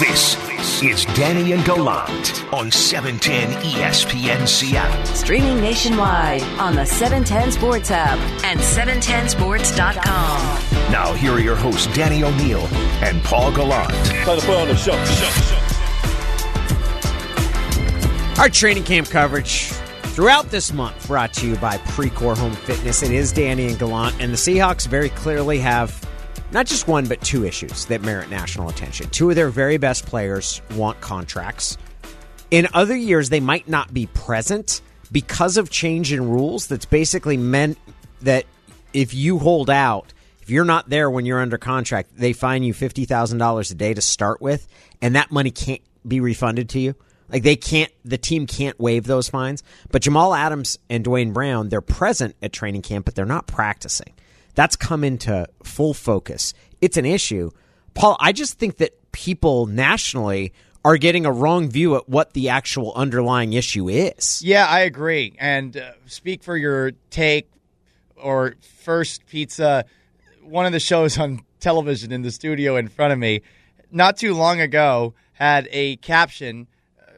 This is Danny and Gallant on 710 ESPN Seattle. Streaming nationwide on the 710 Sports app and 710sports.com. Now, here are your hosts, Danny O'Neill and Paul Gallant. Time to put on the show. Our training camp coverage throughout this month brought to you by Precor Home Fitness. It is Danny and Gallant, and the Seahawks very clearly have not just one, but two issues that merit national attention. Two of their very best players want contracts. In other years, they might not be present because of change in rules that's basically meant that if you hold out, if you're not there when you're under contract, they fine you $50,000 a day to start with, and that money can't be refunded to you. Like they can't, the team can't waive those fines. But Jamal Adams and Duane Brown, they're present at training camp, but they're not practicing. That's come into full focus. It's an issue. Paul, I just think that people nationally are getting a wrong view at what the actual underlying issue is. Yeah, I agree. And uh, speak for your take or first pizza. One of the shows on television in the studio in front of me, not too long ago, had a caption uh,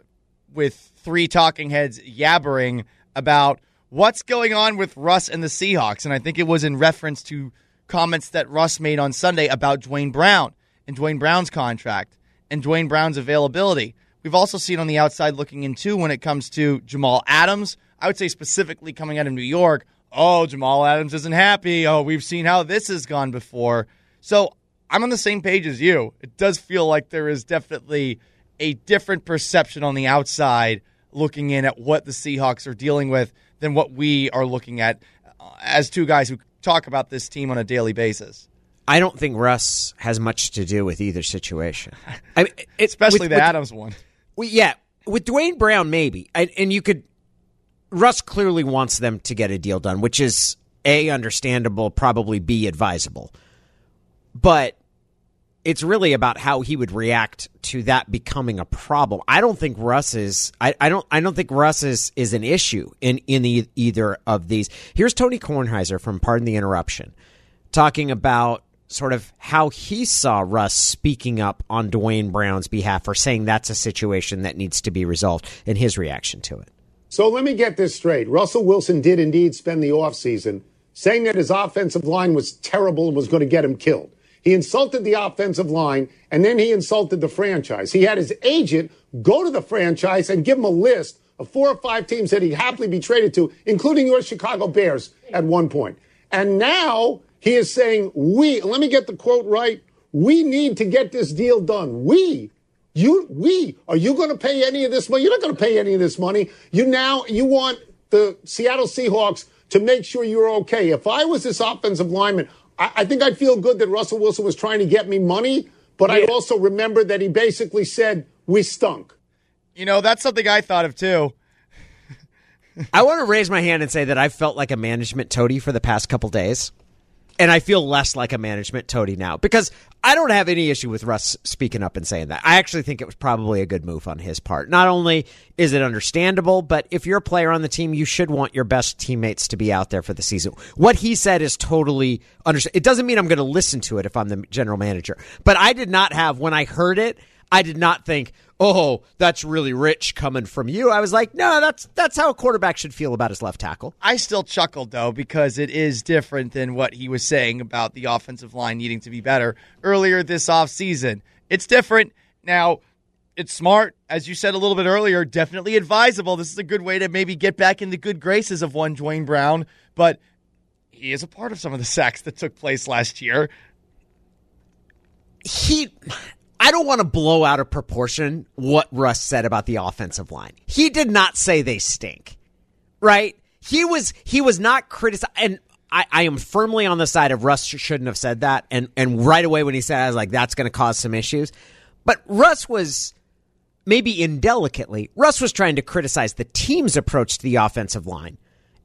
with three talking heads yabbering about what's going on with Russ and the Seahawks. And I think it was in reference to comments that Russ made on Sunday about Duane Brown and Duane Brown's contract and Duane Brown's availability. We've also seen on the outside looking in too when it comes to Jamal Adams. I would say specifically coming out of New York, oh, Jamal Adams isn't happy. Oh, we've seen how this has gone before. So I'm on the same page as you. It does feel like there is definitely a different perception on the outside looking in at what the Seahawks are dealing with than what we are looking at uh, as two guys who talk about this team on a daily basis. I don't think Russ has much to do with either situation. I mean, it, Especially with- the with- Adams one. Well, yeah, with Duane Brown, maybe, and, and you could. Russ clearly wants them to get a deal done, which is a understandable, probably b advisable, but it's really about how he would react to that becoming a problem. I don't think Russ is. I, I don't. I don't think Russ is, is an issue in in e- either of these. Here's Tony Kornheiser from Pardon the Interruption, talking about sort of how he saw Russ speaking up on Duane Brown's behalf or saying that's a situation that needs to be resolved and his reaction to it. So let me get this straight. Russell Wilson did indeed spend the offseason saying that his offensive line was terrible and was going to get him killed. He insulted the offensive line and then he insulted the franchise. He had his agent go to the franchise and give him a list of four or five teams that he'd happily be traded to, including your Chicago Bears at one point. And now he is saying, we, let me get the quote right, we need to get this deal done. We, you, we, are you going to pay any of this money? You're not going to pay any of this money. You now, you want the Seattle Seahawks to make sure you're okay. If I was this offensive lineman, I, I think I'd feel good that Russell Wilson was trying to get me money, but I also remember that he basically said, we stunk. You know, that's something I thought of too. I want to raise my hand and say that I felt like a management toady for the past couple days. And I feel less like a management toady now because I don't have any issue with Russ speaking up and saying that. I actually think it was probably a good move on his part. Not only is it understandable, but if you're a player on the team, you should want your best teammates to be out there for the season. What he said is totally understand. It doesn't mean I'm going to listen to it if I'm the general manager, but I did not have when I heard it. I did not think, "Oh, that's really rich coming from you." I was like, "No, that's that's how a quarterback should feel about his left tackle." I still chuckled though because it is different than what he was saying about the offensive line needing to be better earlier this offseason. It's different. Now, it's smart, as you said a little bit earlier, definitely advisable. This is a good way to maybe get back in the good graces of one Duane Brown, but he is a part of some of the sacks that took place last year. he I don't want to blow out of proportion what Russ said about the offensive line. He did not say they stink. Right? He was he was not criticized and I, I am firmly on the side of Russ shouldn't have said that and and right away when he said it, I was like that's going to cause some issues. But Russ was maybe indelicately Russ was trying to criticize the team's approach to the offensive line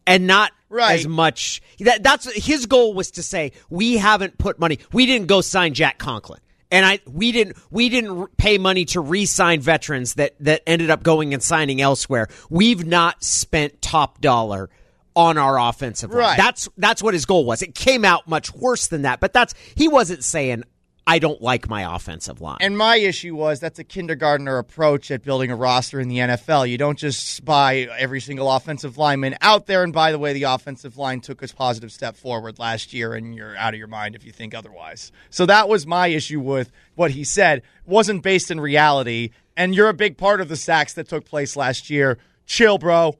and not Right. as much that that's his goal was to say we haven't put money we didn't go sign Jack Conklin and I we didn't we didn't pay money to re-sign veterans that that ended up going and signing elsewhere. We've not spent top dollar on our offensive line. Right. that's that's what his goal was. It came out much worse than that but that's he wasn't saying I don't like my offensive line. And my issue was that's a kindergartner approach at building a roster in the NFL. You don't just buy every single offensive lineman out there. And by the way, the offensive line took a positive step forward last year, and you're out of your mind if you think otherwise. So that was my issue with what he said. It wasn't based in reality. And you're a big part of the sacks that took place last year. Chill, bro.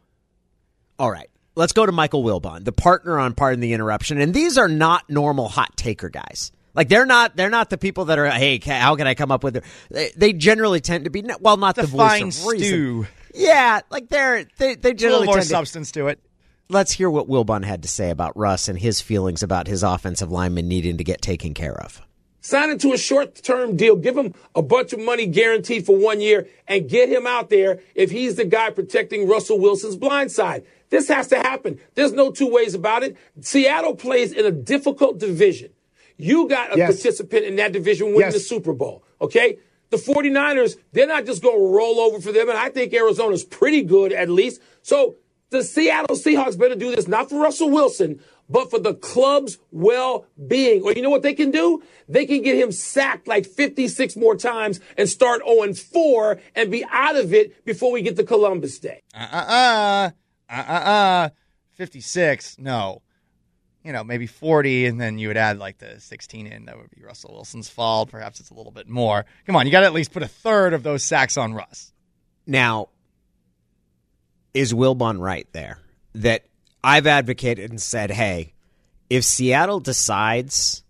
All right. Let's go to Michael Wilbon, the partner on Pardon the Interruption. And these are not normal hot taker guys. Like they're not they're not the people that are hey how can I come up with it? They, they generally tend to be well not the, The voice fine of reason. Yeah, like they're they they A little more tend to, substance to it. Let's hear what Wilbon had to say about Russ and his feelings about his offensive lineman needing to get taken care of. Sign him to a short term deal. Give him a bunch of money guaranteed for one year and get him out there if he's the guy protecting Russell Wilson's blind side. This has to happen. There's no two ways about it. Seattle plays in a difficult division. You got a Yes. participant in that division winning Yes. the Super Bowl, okay? The 49ers, they're not just going to roll over for them, and I think Arizona's pretty good at least. So the Seattle Seahawks better do this, not for Russell Wilson, but for the club's well being. Or you know what they can do? They can get him sacked like 56 more times and start 0 4 and be out of it before we get to Columbus Day. Uh uh uh. Uh uh uh. 56. No. You know, maybe 40, and then you would add like the 16 in. That would be Russell Wilson's fault. Perhaps it's a little bit more. Come on, you got to at least put a third of those sacks on Russ. Now, is Wilbon right there? That I've advocated and said, hey, if Seattle decides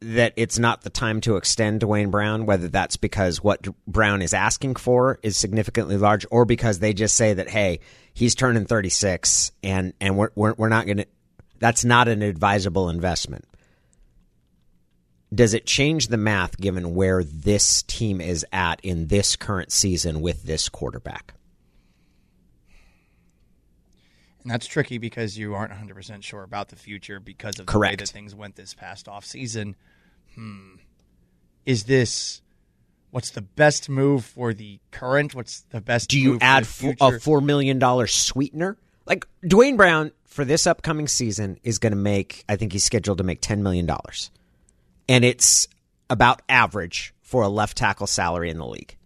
that it's not the time to extend Duane Brown, whether that's because what Brown is asking for is significantly large, or because they just say that, hey, he's turning 36 and, and we're, we're, we're not going to, that's not an advisable investment. Does it change the math given where this team is at in this current season with this quarterback? And that's tricky because you aren't 100% sure about the future because of the way Correct. that things went this past offseason. Hmm. Is this what's the best move for the current? What's the best Do you move for add the future? a four million dollar sweetener? Like Duane Brown for this upcoming season is going to make. I think he's scheduled to make ten million dollars, and it's about average for a left tackle salary in the league.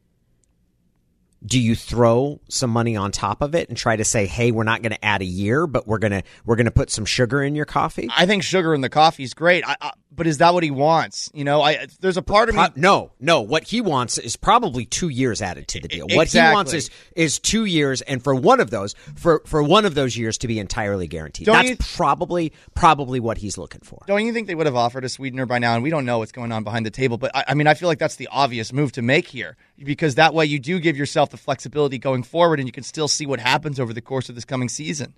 Do you throw some money on top of it and try to say, "Hey, we're not going to add a year, but we're gonna we're gonna put some sugar in your coffee"? I think sugar in the coffee is great, I, I, but is that what he wants? You know, I there's a part of me. No, no. What he wants is probably two years added to the deal. What he wants is is two years, and for one of those, for for one of those years to be entirely guaranteed. Don't That's you- probably probably what he's looking for. Don't you think they would have offered a sweetener by now? And we don't know what's going on behind the table, but I, I mean, I feel like that's the obvious move to make here because that way you do give yourself the flexibility going forward, and you can still see what happens over the course of this coming season.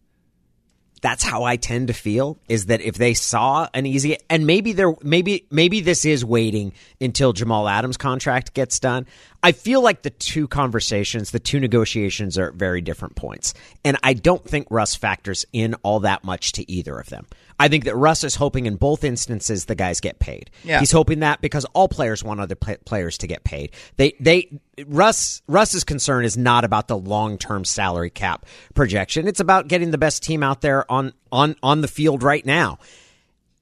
That's how I tend to feel. Is that if they saw an easy, and maybe they're maybe maybe this is waiting until Jamal Adams' contract gets done. I feel like the two conversations, the two negotiations are at very different points. And I don't think Russ factors in all that much to either of them. I think that Russ is hoping in both instances the guys get paid. Yeah. He's hoping that because all players want other pla players to get paid. They they Russ Russ's concern is not about the long-term salary cap projection. It's about getting the best team out there on on on the field right now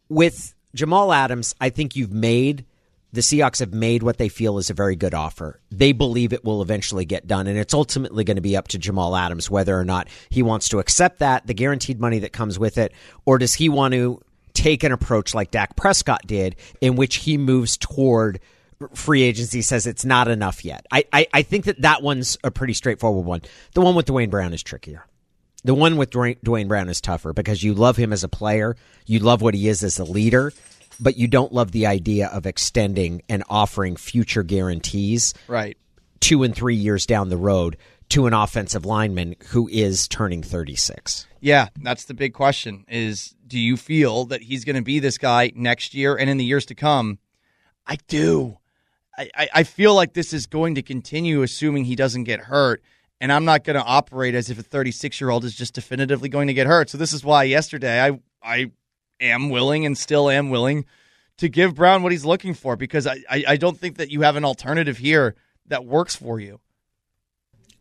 with Jamal Adams, I think you've made the Seahawks have made what they feel is a very good offer. They believe it will eventually get done, and it's ultimately going to be up to Jamal Adams whether or not he wants to accept that, the guaranteed money that comes with it, or does he want to take an approach like Dak Prescott did, in which he moves toward free agency, says it's not enough yet. I, I, I think that that one's a pretty straightforward one. The one with Duane Brown is trickier. The one with Duane, Duane Brown is tougher because you love him as a player, you love what he is as a leader, but you don't love the idea of extending and offering future guarantees Right. two and three years down the road to an offensive lineman who is turning 36. Yeah, that's the big question is do you feel that he's going to be this guy next year and in the years to come? I do. I, I, feel like this is going to continue assuming he doesn't get hurt. And I'm not going to operate as if a 36 year old is just definitively going to get hurt. So this is why yesterday I I am willing and still am willing to give Brown what he's looking for because I, I, I don't think that you have an alternative here that works for you.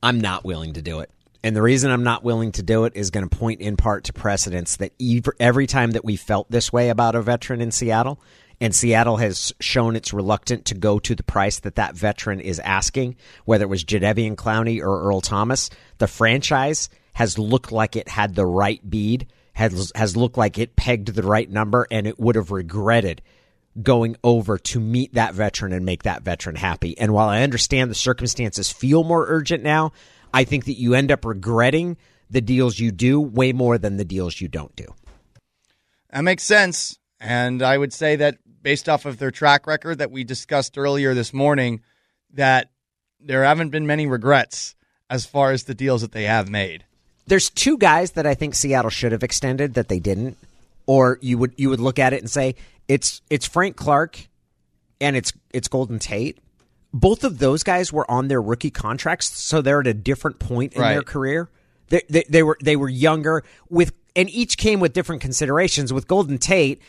I'm not willing to do it. And the reason I'm not willing to do it is going to point in part to precedents that ev- every time that we felt this way about a veteran in Seattle, and Seattle has shown it's reluctant to go to the price that that veteran is asking, whether it was Jadeveon Clowney or Earl Thomas. The franchise has looked like it had the right bead, has has looked like it pegged the right number, and it would have regretted going over to meet that veteran and make that veteran happy. And while I understand the circumstances feel more urgent now, I think that you end up regretting the deals you do way more than the deals you don't do. That makes sense. And I would say that based off of their track record that we discussed earlier this morning, that there haven't been many regrets as far as the deals that they have made. There's two guys that I think Seattle should have extended that they didn't. Or you would you would look at it and say it's it's Frank Clark and it's it's Golden Tate. Both of those guys were on their rookie contracts, so they're at a different point in Right. their career. They, they, they were they were younger with, and each came with different considerations. With Golden Tate,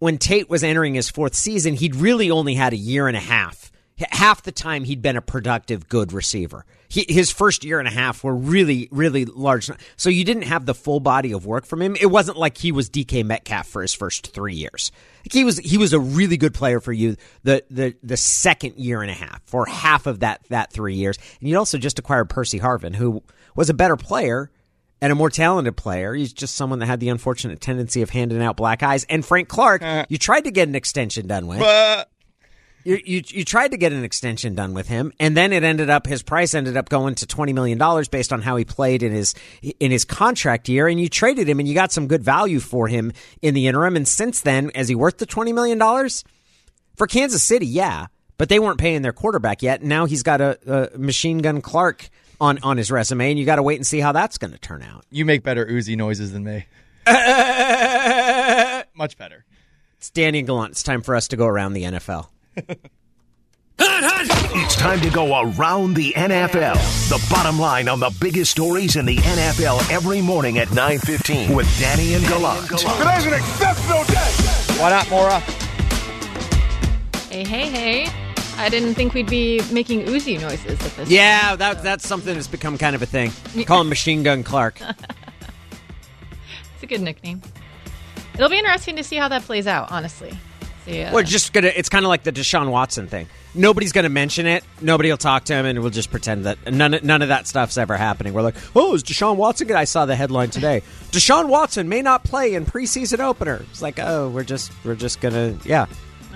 when Tate was entering his fourth season, he'd really only had a year and a half. Half the time, he'd been a productive, good receiver. He, his first year and a half were really, really large. So you didn't have the full body of work from him. It wasn't like he was DK Metcalf for his first three years. Like he was, he was a really good player for you the the the second year and a half, for half of that that three years. And you also just acquired Percy Harvin, who was a better player and a more talented player. He's just someone that had the unfortunate tendency of handing out black eyes. And Frank Clark, uh. you tried to get an extension done with. You, you you tried to get an extension done with him, and then it ended up his price ended up going to twenty million dollars based on how he played in his in his contract year. And you traded him, and you got some good value for him in the interim. And since then, is he worth the twenty million dollars for Kansas City? Yeah, but they weren't paying their quarterback yet. Now he's got a, a machine gun Clark on on his resume, and you got to wait and see how that's going to turn out. You make better Uzi noises than me. Much better. It's Danny Gallant. It's time for us to go around the NFL. It's time to go around the NFL. The bottom line on the biggest stories in the NFL every morning at 9:15 with Danny and Gallant. Today's an exceptional day. Why not, Mora? Hey, hey, hey. I didn't think we'd be making Uzi noises at this Yeah, that, that's something that's become kind of a thing. Call him Machine Gun Clark. It's a good nickname. It'll be interesting to see how that plays out, honestly. See, uh, We're just gonna. It's kind of like the Deshaun Watson thing. Nobody's gonna mention it. Nobody will talk to him, and we'll just pretend that none of, none of that stuff's ever happening. We're like, oh, is Deshaun Watson? good?" I saw the headline today. Deshaun Watson may not play in preseason opener. It's like, oh, we're just we're just gonna, yeah.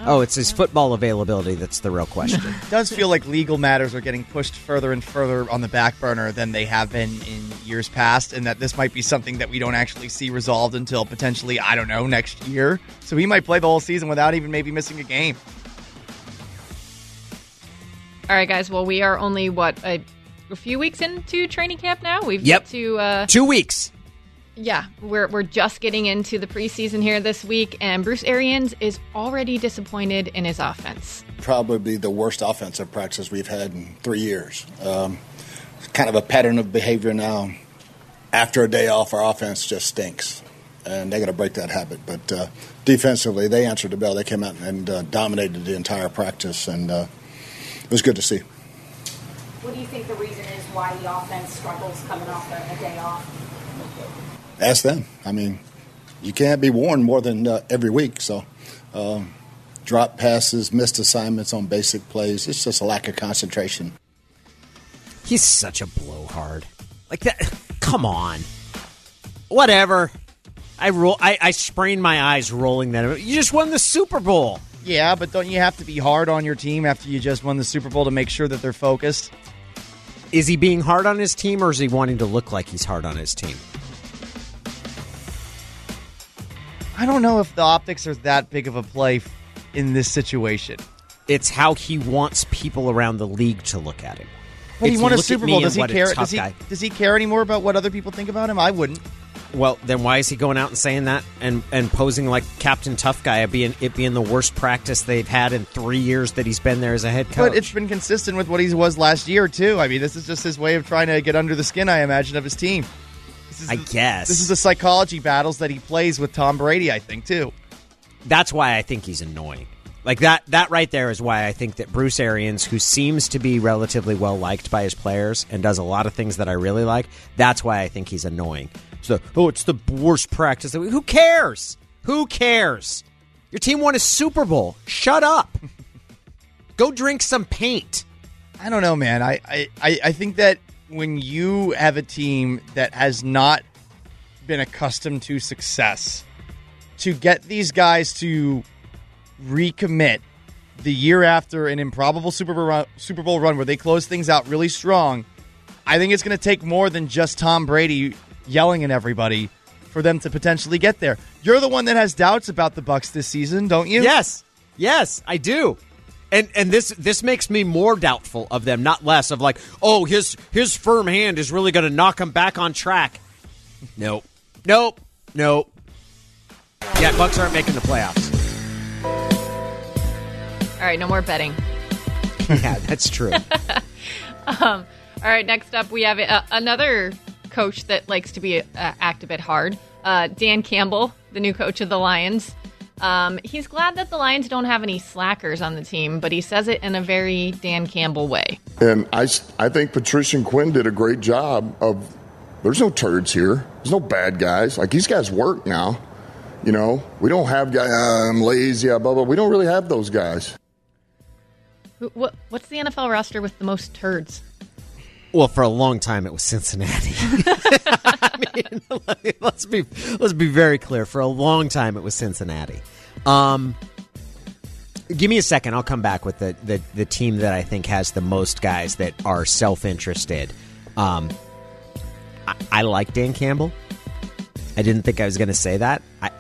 Oh, it's his football availability that's the real question. It does feel like legal matters are getting pushed further and further on the back burner than they have been in years past, and that this might be something that we don't actually see resolved until potentially, I don't know, next year. So he might play the whole season without even maybe missing a game. all right, guys. Well, we are only, what, a, a few weeks into training camp now? We've Yep. got to, uh, Two weeks. yeah, we're, we're just getting into the preseason here this week, and Bruce Arians is already disappointed in his offense. probably the worst offensive practice we've had in three years. Um, it's kind of a pattern of behavior now. After a day off, our offense just stinks, and they got to break that habit. But uh, defensively, they answered the bell. They came out and uh, dominated the entire practice, and uh, it was good to see. What do you think the reason is why the offense struggles coming off a, a day off? Ask them. I mean, you can't be warned more than uh, every week. So, um, drop passes, missed assignments on basic plays. It's just a lack of concentration. He's such a blowhard. Like that. Come on. Whatever. I roll. I, I sprained my eyes rolling that. You just won the Super Bowl. Yeah, but don't you have to be hard on your team after you just won the Super Bowl to make sure that they're focused? Is he being hard on his team, or is he wanting to look like he's hard on his team? I don't know if the optics are that big of a play in this situation. It's how he wants people around the league to look at him. But he won a Super Bowl. Does he care? Does he, guy. does he care anymore about what other people think about him? I wouldn't. Well, then why is he going out and saying that and, and posing like Captain Tough Guy? It being it being the worst practice they've had in three years that he's been there as a head coach. But it's been consistent with what he was last year too. I mean, this is just his way of trying to get under the skin, I imagine, of his team. This is I guess. this is the psychology battles that he plays with Tom Brady. I think too. that's why I think he's annoying. Like that that right there is why I think that Bruce Arians, who seems to be relatively well liked by his players and does a lot of things that I really like, that's why I think he's annoying. So, oh, it's the worst practice. Who cares? Who cares? Your team won a Super Bowl. Shut up. Go drink some paint. I don't know, man. I, I, I think that when you have a team that has not been accustomed to success, to get these guys to recommit the year after an improbable Super Bowl run, Super Bowl run where they close things out really strong, I think it's going to take more than just Tom Brady yelling at everybody for them to potentially get there. You're the one that has doubts about the Bucs this season, don't you? Yes. Yes, I do. And and this this makes me more doubtful of them, not less of like, oh, his his firm hand is really going to knock him back on track. Nope. Nope. Nope. Yeah, Bucs aren't making the playoffs. All right, no more betting. yeah, that's true. Um, all right, next up we have uh, another coach that likes to be uh, act a bit hard. Uh, Dan Campbell, the new coach of the Lions. Um, he's glad that the Lions don't have any slackers on the team, but he says it in a very Dan Campbell way. And I, I think Patricia and Quinn did a great job of. There's no turds here. There's no bad guys. Like these guys work now. You know, we don't have guys. Uh, I'm lazy. Blah blah. We don't really have those guys. What, what's the NFL roster with the most turds? Well, for a long time it was Cincinnati. I mean, let's be let's be very clear. For a long time it was Cincinnati. Um, give me a second. I'll come back with the, the the team that I think has the most guys that are self interested. Um, I, I like Dan Campbell. I didn't think I was going to say that. I,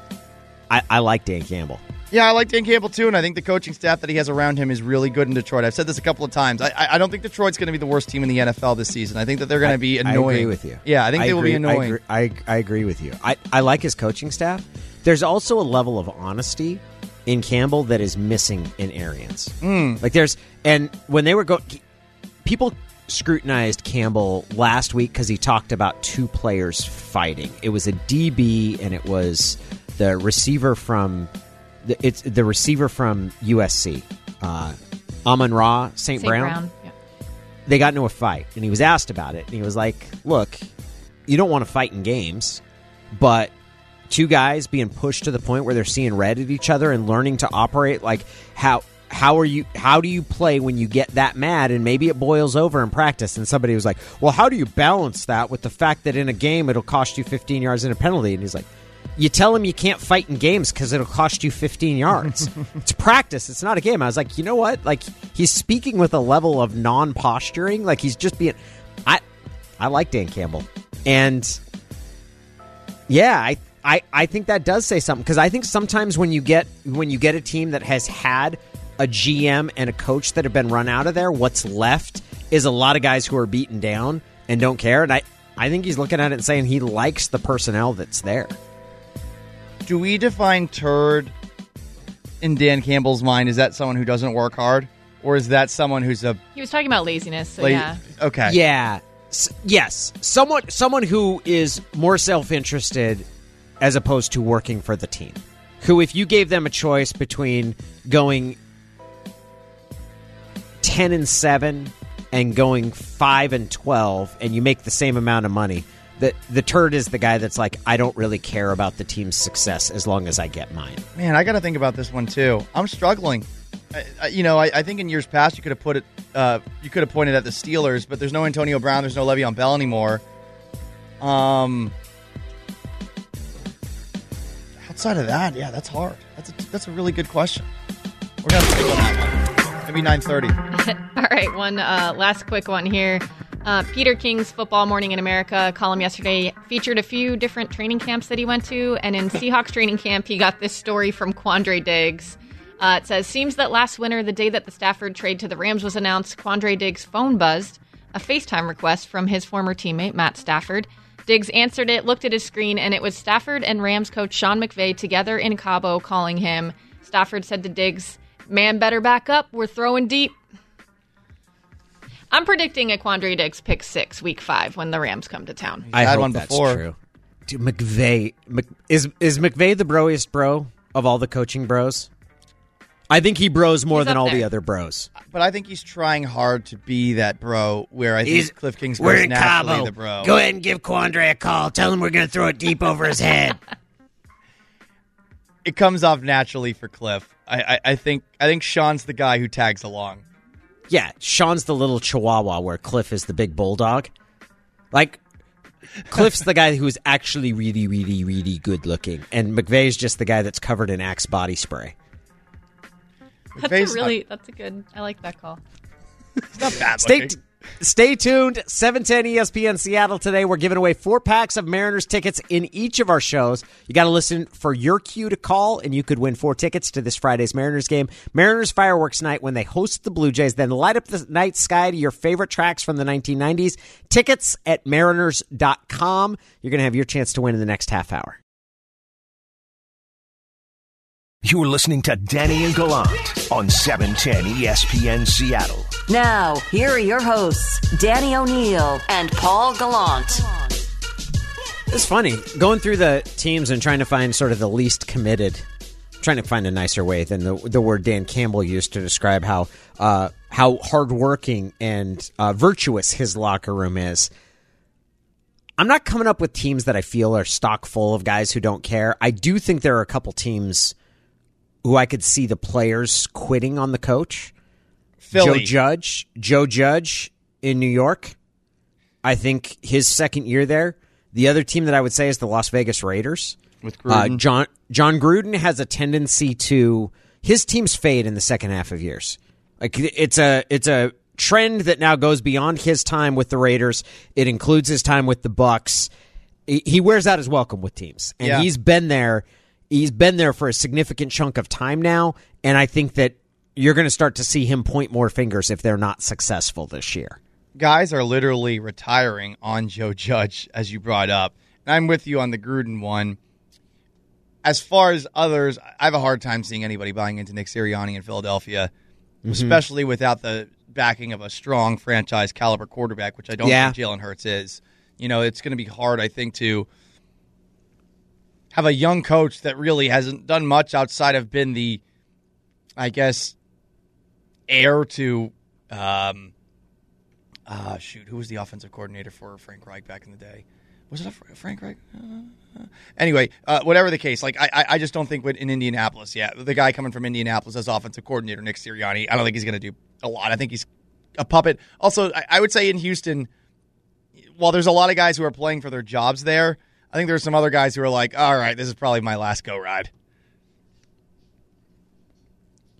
I I like Dan Campbell. Yeah, I like Dan Campbell too, and I think the coaching staff that he has around him is really good in Detroit. I've said this a couple of times. I, I I don't think Detroit's going to be the worst team in the NFL this season. I think that they're going to be I annoying. agree with you. Yeah, I think they will be annoying. I agree, I, I agree with you. I, I like his coaching staff. There's also a level of honesty in Campbell that is missing in Arians. Mm. Like there's and when they were going, people scrutinized Campbell last week because he talked about two players fighting. It was a DB and it was the receiver from it's the receiver from USC, uh, Amon Ra St. Brown Brown. Yeah. they got into a fight and he was asked about it and he was like look you don't want to fight in games but two guys being pushed to the point where they're seeing red at each other and learning to operate like how how are you how do you play when you get that mad and maybe it boils over in practice and somebody was like well how do you balance that with the fact that in a game it'll cost you 15 yards in a penalty and he's like you tell him you can't fight in games because it'll cost you 15 yards. it's practice. It's not a game. I was like, you know what? Like he's speaking with a level of non-posturing. Like he's just being. I I like Dan Campbell, and yeah, I I I think that does say something because I think sometimes when you get when you get a team that has had a GM and a coach that have been run out of there, what's left is a lot of guys who are beaten down and don't care. And I I think he's looking at it and saying he likes the personnel that's there. Do we define turd in Dan Campbell's mind? Is that someone who doesn't work hard, or is that someone who's a He was talking about laziness, so la- yeah. Okay. Yeah. S- yes. Someone someone who is more self-interested as opposed to working for the team. Who if you gave them a choice between going 10 and 7 and going 5 and 12 and you make the same amount of money, the the turd is the guy that's like I don't really care about the team's success as long as I get mine. Man, I got to think about this one too. I'm struggling. I, I, you know, I, I think in years past you could have put it, uh, you could have pointed at the Steelers, but there's no Antonio Brown, there's no Le'Veon Bell anymore. Um, outside of that, yeah, that's hard. That's a, that's a really good question. We're gonna have to think on that one. Maybe 9:30. All right, one uh, last quick one here. Uh, Peter King's Football Morning in America column yesterday featured a few different training camps that he went to, and in Seahawks training camp, he got this story from Quandre Diggs. Uh, it says, "Seems that last winter, the day that the Stafford trade to the Rams was announced, Quandre Diggs' phone buzzed. A FaceTime request from his former teammate Matt Stafford. Diggs answered it, looked at his screen, and it was Stafford and Rams coach Sean McVay together in Cabo calling him. Stafford said to Diggs, "Man, better back up. We're throwing deep." I'm predicting a Quandre Diggs pick six, week five, when the Rams come to town. I had hope one that's before. true. Dude, McVay Mc, is is McVay the broiest bro of all the coaching bros? I think he bros more He's than up all the other bros. But I think he's trying hard to be that bro. Where I think He's- Kliff King's We're goes in naturally Cabo. the bro. Go ahead and give Quandre a call. Tell him we're going to throw it deep over his head. it comes off naturally for Kliff. I, I, I think I think Sean's the guy who tags along. Yeah, Sean's the little chihuahua where Kliff is the big bulldog. Like Kliff's the guy who's actually really, really, really good looking, and McVay's just the guy that's covered in Axe body spray. That's a uh, really that's a good. I like that call. It's not bad. Stay, looking. Stay tuned. 710 ESPN Seattle today. We're giving away four packs of Mariners tickets in each of our shows. You got to listen for your cue to call, and you could win four tickets to this Friday's Mariners game. Mariners fireworks night when they host the Blue Jays. Then light up the night sky to your favorite tracks from the 1990s. Tickets at mariners.com. You're going to have your chance to win in the next half hour. You're listening to Danny and Gallant on E 710 ESPN Seattle. Now, here are your hosts, Danny O'Neill and Paul Gallant. It's funny going through the teams and trying to find sort of the least committed. Trying to find a nicer way than the the word Dan Campbell used to describe how uh, how hardworking and uh, virtuous his locker room is. I'm not coming up with teams that I feel are stock full of guys who don't care. I do think there are a couple teams who I could see the players quitting on the coach. Philly. Joe Judge, Joe Judge in New York. I think his second year there. The other team that I would say is the Las Vegas Raiders. With Uh, Jon Jon Gruden has a tendency to his teams fade in the second half of years. Like it's a it's a trend that now goes beyond his time with the Raiders. It includes his time with the Bucs. He he wears out his welcome with teams, and Yeah. he's been there. He's been there for a significant chunk of time now, and I think that you're going to start to see him point more fingers if they're not successful this year. guys are literally retiring on Joe Judge, as you brought up. And I'm with you on the Gruden one. As far as others, I have a hard time seeing anybody buying into Nick Sirianni in Philadelphia, mm-hmm. especially without the backing of a strong franchise caliber quarterback, which I don't Yeah. think Jalen Hurts is. You know, it's going to be hard, I think, to have a young coach that really hasn't done much outside of been the, I guess, heir to um, uh, shoot, who was the offensive coordinator for Frank Reich back in the day? Was it a Frank Reich? Uh, anyway, uh, whatever the case, like I, I- I just don't think in Indianapolis, yeah, the guy coming from Indianapolis as offensive coordinator, Nick Sirianni, I don't think he's going to do a lot. I think he's a puppet. Also, I, I would say in Houston, while there's a lot of guys who are playing for their jobs there, I think there's some other guys who are like, all right, this is probably my last go ride.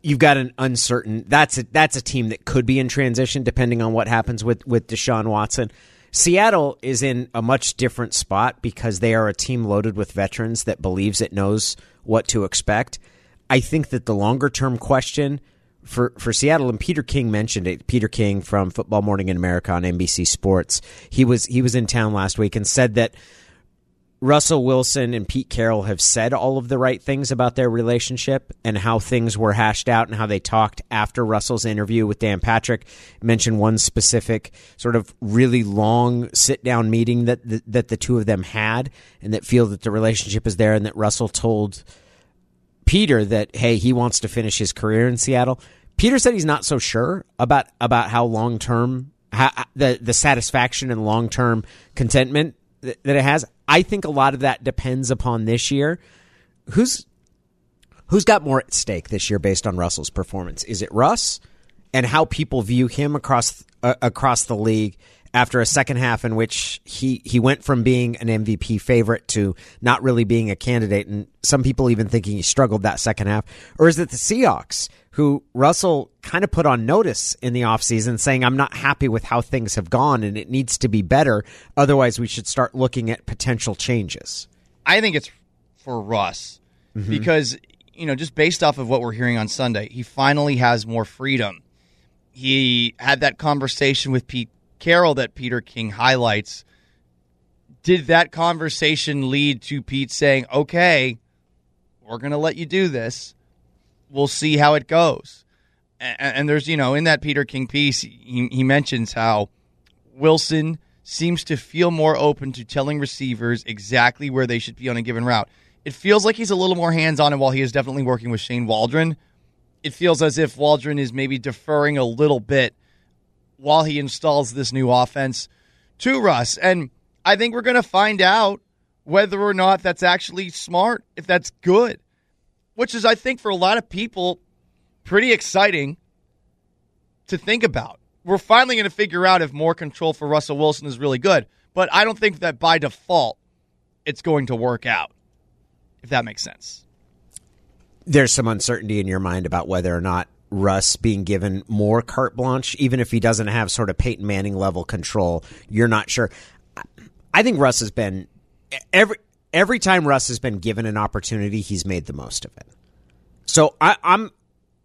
you've got an uncertain that's a that's a team that could be in transition depending on what happens with with Deshaun Watson. Seattle is in a much different spot because they are a team loaded with veterans that believes it knows what to expect. I think that the longer term question for for Seattle and Peter King mentioned it. Peter King from Football Morning in America on NBC Sports. He was he was in town last week and said that Russell Wilson and Pete Carroll have said all of the right things about their relationship and how things were hashed out and how they talked after Russell's interview with Dan Patrick. Mentioned one specific sort of really long sit down meeting that the, that the two of them had, and that feel that the relationship is there, and that Russell told Peter that hey he wants to finish his career in Seattle. Peter said he's not so sure about about how long term the the satisfaction and long term contentment that it has. I think a lot of that depends upon this year. Who's who's got more at stake this year based on Russell's performance? Is it Russ and how people view him across uh, across the league after a second half in which he he went from being an MVP favorite to not really being a candidate and some people even thinking he struggled that second half or is it the Seahawks who Russell kind of put on notice in the offseason saying I'm not happy with how things have gone and it needs to be better otherwise we should start looking at potential changes. I think it's for Russ mm-hmm. because you know just based off of what we're hearing on Sunday, he finally has more freedom. He had that conversation with Pete Carroll that Peter King highlights. Did that conversation lead to Pete saying, "Okay, we're going to let you do this. We'll see how it goes." And, and there's, you know, in that Peter King piece, he, he mentions how Wilson seems to feel more open to telling receivers exactly where they should be on a given route. It feels like he's a little more hands on, and while he is definitely working with Shane Waldron, it feels as if Waldron is maybe deferring a little bit while he installs this new offense to Russ. And I think we're going to find out whether or not that's actually smart, if that's good. which is, I think, for a lot of people, pretty exciting to think about. We're finally going to figure out if more control for Russell Wilson is really good, but I don't think that by default it's going to work out, if that makes sense. There's some uncertainty in your mind about whether or not Russ being given more carte blanche, even if he doesn't have sort of Peyton Manning level control. You're not sure. I think Russ has been every every time Russ has been given an opportunity, he's made the most of it. So I, I'm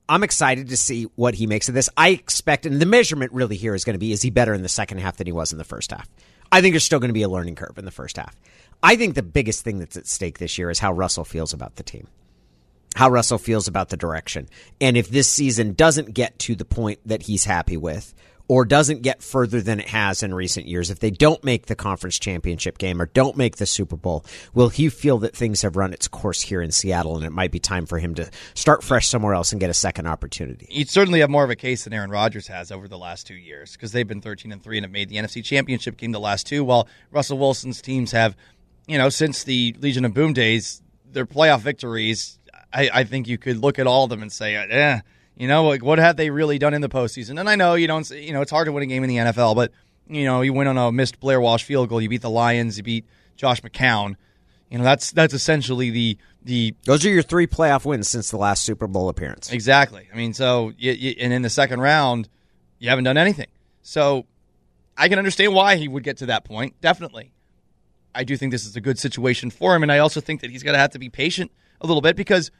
I'm excited to see what he makes of this. I expect, and the measurement really here is going to be: is he better in the second half than he was in the first half? I think there's still going to be a learning curve in the first half. I think the biggest thing that's at stake this year is how Russell feels about the team how Russell feels about the direction. And if this season doesn't get to the point that he's happy with, or doesn't get further than it has in recent years, if they don't make the conference championship game or don't make the Super Bowl, will he feel that things have run its course here in Seattle and it might be time for him to start fresh somewhere else and get a second opportunity? You'd certainly have more of a case than Aaron Rodgers has over the last two years because they've been 13 and 3 and have made the NFC championship game the last two, while Russell Wilson's teams have, you know, since the Legion of Boom days, their playoff victories I, I think you could look at all of them and say, eh, you know, like what have they really done in the postseason? And I know you don't, you know, it's hard to win a game in the NFL, but you know, you win on a missed Blair Walsh field goal, you beat the Lions, you beat Josh McCown. You know, that's that's essentially the the. Those are your three playoff wins since the last Super Bowl appearance. Exactly. I mean, so you, you, and in the second round, you haven't done anything. So I can understand why he would get to that point. Definitely. I do think this is a good situation for him, and I also think that he's going to have to be patient a little bit because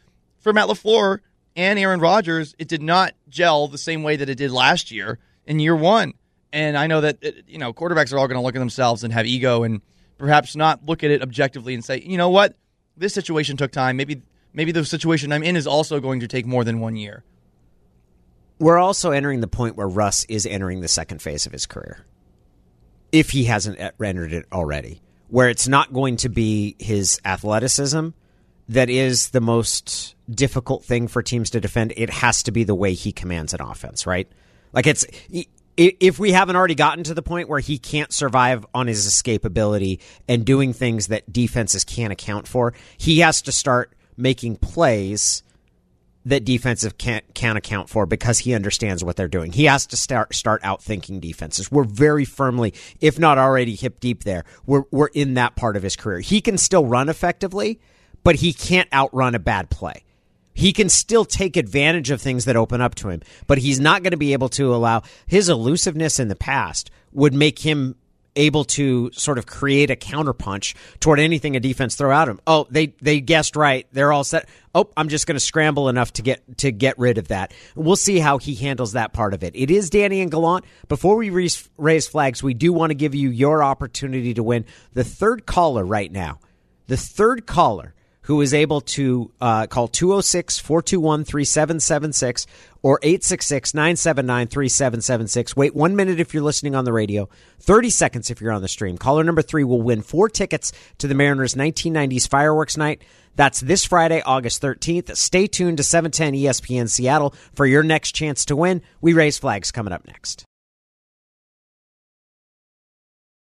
for Matt LaFleur and Aaron Rodgers, it did not gel the same way that it did last year in year one. And I know that you know quarterbacks are all going to look at themselves and have ego and perhaps not look at it objectively and say, you know what, this situation took time. Maybe maybe the situation I'm in is also going to take more than one year. We're also entering the point where Russ is entering the second phase of his career, if he hasn't rendered it already, where it's not going to be his athleticism that is the most difficult thing for teams to defend. It has to be the way he commands an offense, right? Like it's if we haven't already gotten to the point where he can't survive on his escapability and doing things that defenses can't account for, he has to start making plays that defensive can't can't account for because he understands what they're doing. He has to start start out thinking defenses. We're very firmly, if not already hip deep there. We're we're in that part of his career. He can still run effectively but he can't outrun a bad play. He can still take advantage of things that open up to him, but he's not going to be able to allow his elusiveness in the past would make him able to sort of create a counterpunch toward anything a defense throw at him. Oh, they they guessed right. They're all set. Oh, I'm just going to scramble enough to get to get rid of that. We'll see how he handles that part of it. It is Danny and Gallant. Before we raise, raise flags, we do want to give you your opportunity to win. The third caller right now, the third caller who is able to uh, call 206 421 3776 or 866 979 3776. Wait one minute if you're listening on the radio, 30 seconds if you're on the stream. Caller number three will win four tickets to the Mariners 1990s fireworks night. That's this Friday, August 13th. Stay tuned to 710 ESPN Seattle for your next chance to win. We raise flags coming up next.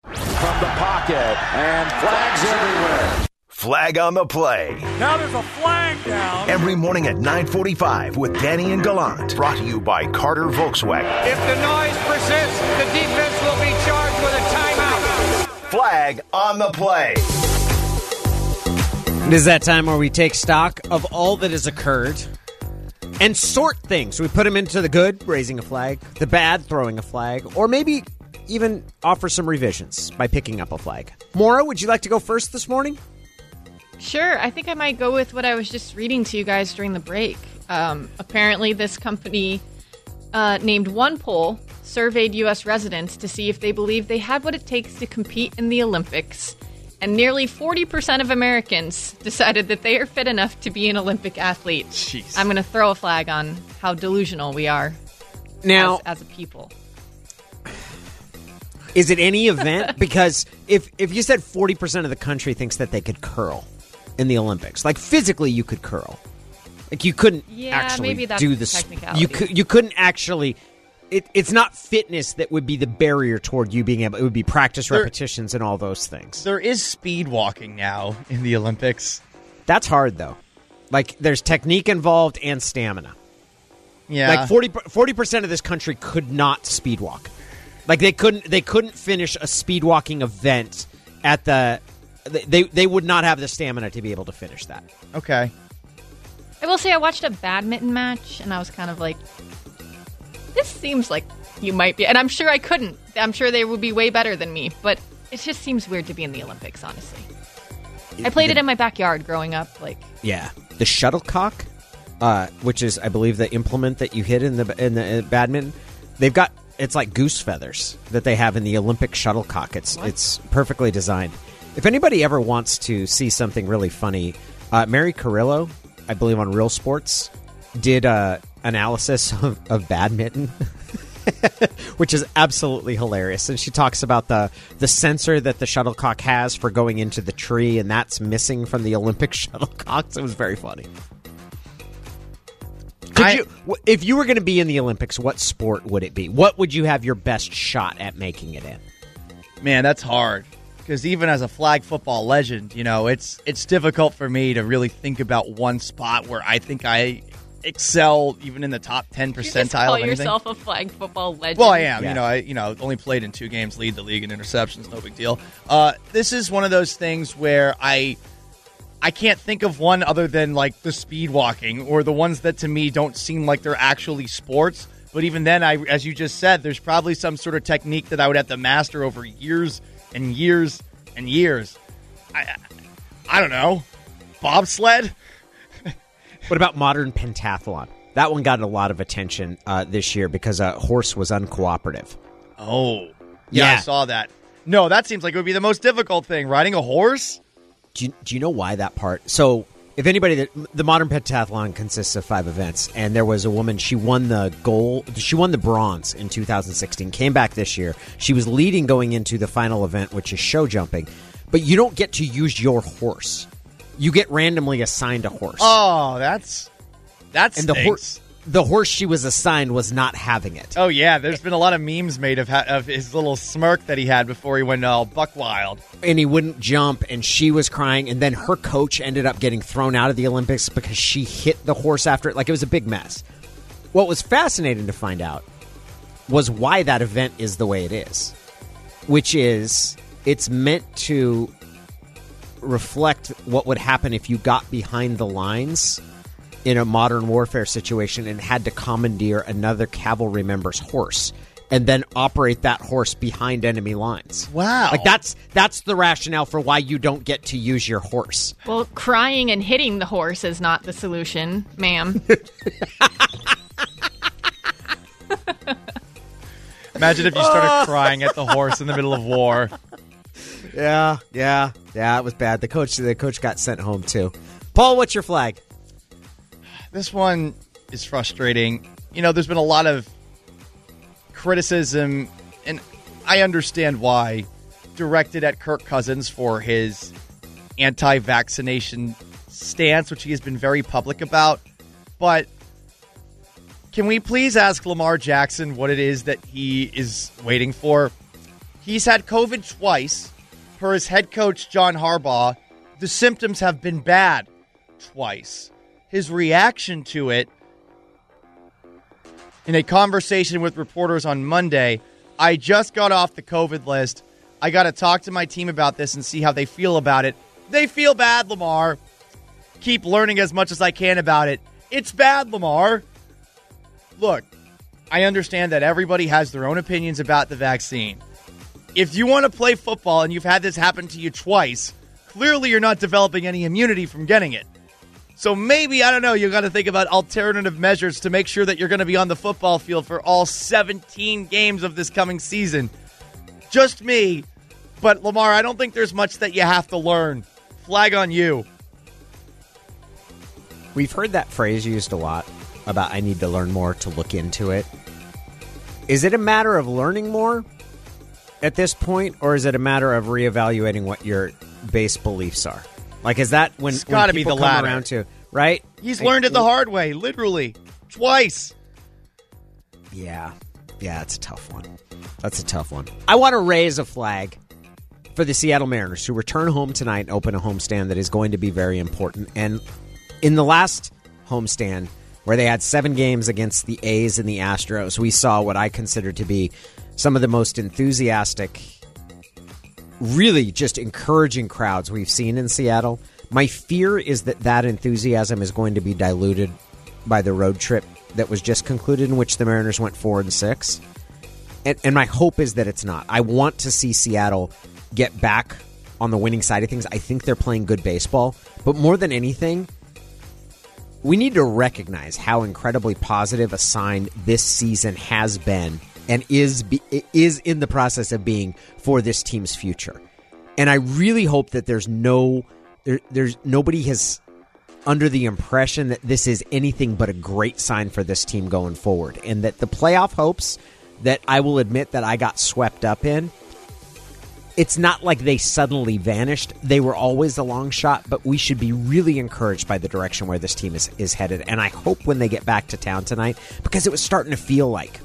From the pocket, and flags everywhere. Flag on the play. Now there's a flag down. Every morning at 945 with Danny and Gallant. Brought to you by Carter Volkswagen. If the noise persists, the defense will be charged with a timeout. Flag on the play. It is that time where we take stock of all that has occurred and sort things. We put them into the good, raising a flag, the bad, throwing a flag, or maybe even offer some revisions by picking up a flag. Mora, would you like to go first this morning? Sure. I think I might go with what I was just reading to you guys during the break. Um, apparently, this company uh, named OnePoll surveyed U.S. residents to see if they believe they had what it takes to compete in the Olympics. And nearly 40% of Americans decided that they are fit enough to be an Olympic athlete. Jeez. I'm going to throw a flag on how delusional we are now as, as a people. Is it any event? because if if you said 40% of the country thinks that they could curl, in the Olympics. Like physically, you could curl. Like you couldn't yeah, actually maybe that's do the this. technicality. You could. You couldn't actually. It, it's not fitness that would be the barrier toward you being able. It would be practice, There- repetitions, and all those things. There is speed walking now in the Olympics. That's hard though. Like there's technique involved and stamina. Yeah. Like 40 percent of this country could not speed walk. Like they couldn't they couldn't finish a speed walking event at the they they would not have the stamina to be able to finish that. Okay. I will say I watched a badminton match and I was kind of like, this seems like you might be, and I'm sure I couldn't. I'm sure they would be way better than me, but it just seems weird to be in the Olympics, honestly. I played it in my backyard growing up. Like, Yeah, the shuttlecock, uh, which is I believe the implement that you hit in the in the uh, badminton. They've got it's like goose feathers that they have in the Olympic shuttlecock. It's it's perfectly designed. If anybody ever wants to see something really funny, uh, Mary Carillo, I believe on Real Sports, did a analysis of, of badminton. which is absolutely hilarious. And she talks about the the sensor that the shuttlecock has for going into the tree, and that's missing from the Olympic shuttlecocks. It was very funny. Could I- you, if you were going to be in the Olympics, what sport would it be? What would you have your best shot at making it in? Man, that's hard. Because even as a flag football legend, you know, it's it's difficult for me to really think about one spot where I think I excel even in the top ten you just percentile call of anything. yourself a flag football legend. Well, I am. Yeah. You know, I you know only played in two games, lead the league in interceptions, no big deal. Uh, this is one of those things where I I can't think of one other than like the speed walking or the ones that to me don't seem like they're actually sports. But even then, I as you just said, there's probably some sort of technique that I would have to master over years and years and years. I I, don't know, bobsled. What about modern pentathlon? That one got a lot of attention uh, this year because a horse was uncooperative. Oh, yeah, I saw that. No, that seems like it would be the most difficult thing. Riding a horse. Do you, do you know why that part? So, if anybody that the modern pentathlon consists of five events, and there was a woman. She won the gold. She won the bronze in 2016. Came back this year. She was leading going into the final event, which is show jumping. But you don't get to use your horse. You get randomly assigned a horse, Oh, that's that's and the horse. The horse she was assigned was not having it. Oh yeah, there's been a lot of memes made of ha- of his little smirk that he had before he went all buck wild. and he wouldn't jump and she was crying and then her coach ended up getting thrown out of the olympics because she hit the horse after it like it was a big mess what was fascinating to find out was why that event is the way it is which is it's meant to reflect what would happen if you got behind the lines in a modern warfare situation and had to commandeer another cavalry member's horse and then operate that horse behind enemy lines. Wow. Like that's that's the rationale for why you don't get to use your horse. well, crying and hitting the horse is not the solution, ma'am. Imagine if you started crying at the horse in the middle of war. Yeah, yeah, yeah, it was bad. The coach the coach got sent home too. Paul, what's your flag? This one is frustrating. You know, there's been a lot of criticism, and I understand why, directed at Kirk Cousins for his anti vaccination stance, which he has been very public about. But can we please ask Lamar Jackson what it is that he is waiting for? He's had COVID twice. Per his head coach, John Harbaugh, the symptoms have been bad twice. His reaction to it in a conversation with reporters on Monday, I just got off the COVID list. I got to talk to my team about this and see how they feel about it. They feel bad, Lamar. Keep learning as much as I can about it. It's bad, Lamar. Look, I understand that everybody has their own opinions about the vaccine. If you want to play football and you've had this happen to you twice, clearly you're not developing any immunity from getting it. So maybe, I don't know, you got to think about alternative measures to make sure that you're going to be on the football field for all 17 games of this coming season. Just me. But Lamar, I don't think there's much that you have to learn. Flag on you. We've heard that phrase used a lot about I need to learn more to look into it. Is it a matter of learning more at this point, or is it a matter of reevaluating what your base beliefs are? Like, is that when It's when gotta be the latter. around to right? He's Like, learned it the hard way, literally. Twice. Yeah, yeah, it's a tough one. That's a tough one. I want to raise a flag for the Seattle Mariners who return home tonight and open a homestand that is going to be very important. And In the last homestand, where they had seven games against the A's and the Astros, we saw what I consider to be some of the most enthusiastic, really just encouraging crowds we've seen in Seattle. My fear is that that enthusiasm is going to be diluted by the road trip that was just concluded, in which the Mariners went four and six. And, and my hope is that it's not. I want to see Seattle get back on the winning side of things. I think they're playing good baseball, but more than anything, we need to recognize how incredibly positive a sign this season has been and is be, is in the process of being for this team's future. And I really hope that there's no there, there's nobody has under the impression that this is anything but a great sign for this team going forward and that the playoff hopes that I will admit that I got swept up in it's not like they suddenly vanished. They were always a long shot, but we should be really encouraged by the direction where this team is, is headed. And I hope when they get back to town tonight, because it was starting to feel like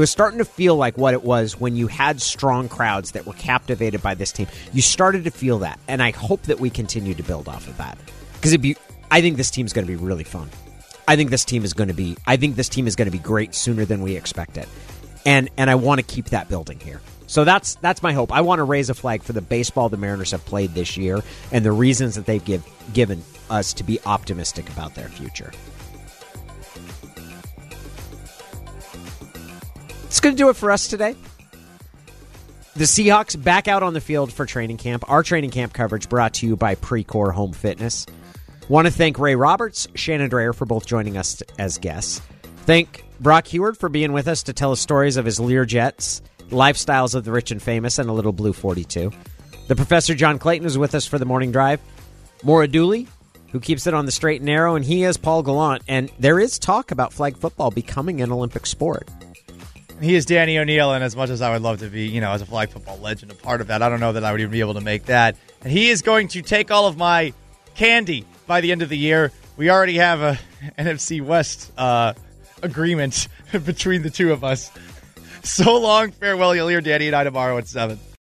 it was starting to feel like what it was when you had strong crowds that were captivated by this team. You started to feel that, and I hope that we continue to build off of that because be. I think this team's going to be really fun. I think this team is going to be. I think this team is going to be great sooner than we expect it, and and I want to keep that building here. So that's that's my hope. I want to raise a flag for the baseball the Mariners have played this year and the reasons that they've give, given us to be optimistic about their future. It's going to do it for us today. The Seahawks back out on the field for training camp. Our training camp coverage brought to you by Precor Home Fitness. Want to thank Ray Roberts, Shannon Drayer for both joining us as guests. Thank Brock Huard for being with us to tell us stories of his Lear Jets Lifestyles of the Rich and Famous, and a little Blue 42. The Professor John Clayton is with us for the morning drive. Maura Dooley, who keeps it on the straight and narrow, and he is Paul Gallant. And there is talk about flag football becoming an Olympic sport. He is Danny O'Neil, and as much as I would love to be, you know, as a flag football legend, a part of that, I don't know that I would even be able to make that. And he is going to take all of my candy by the end of the year. We already have a NFC West uh, agreement between the two of us. So long, farewell. You'll hear Danny and I tomorrow at 7.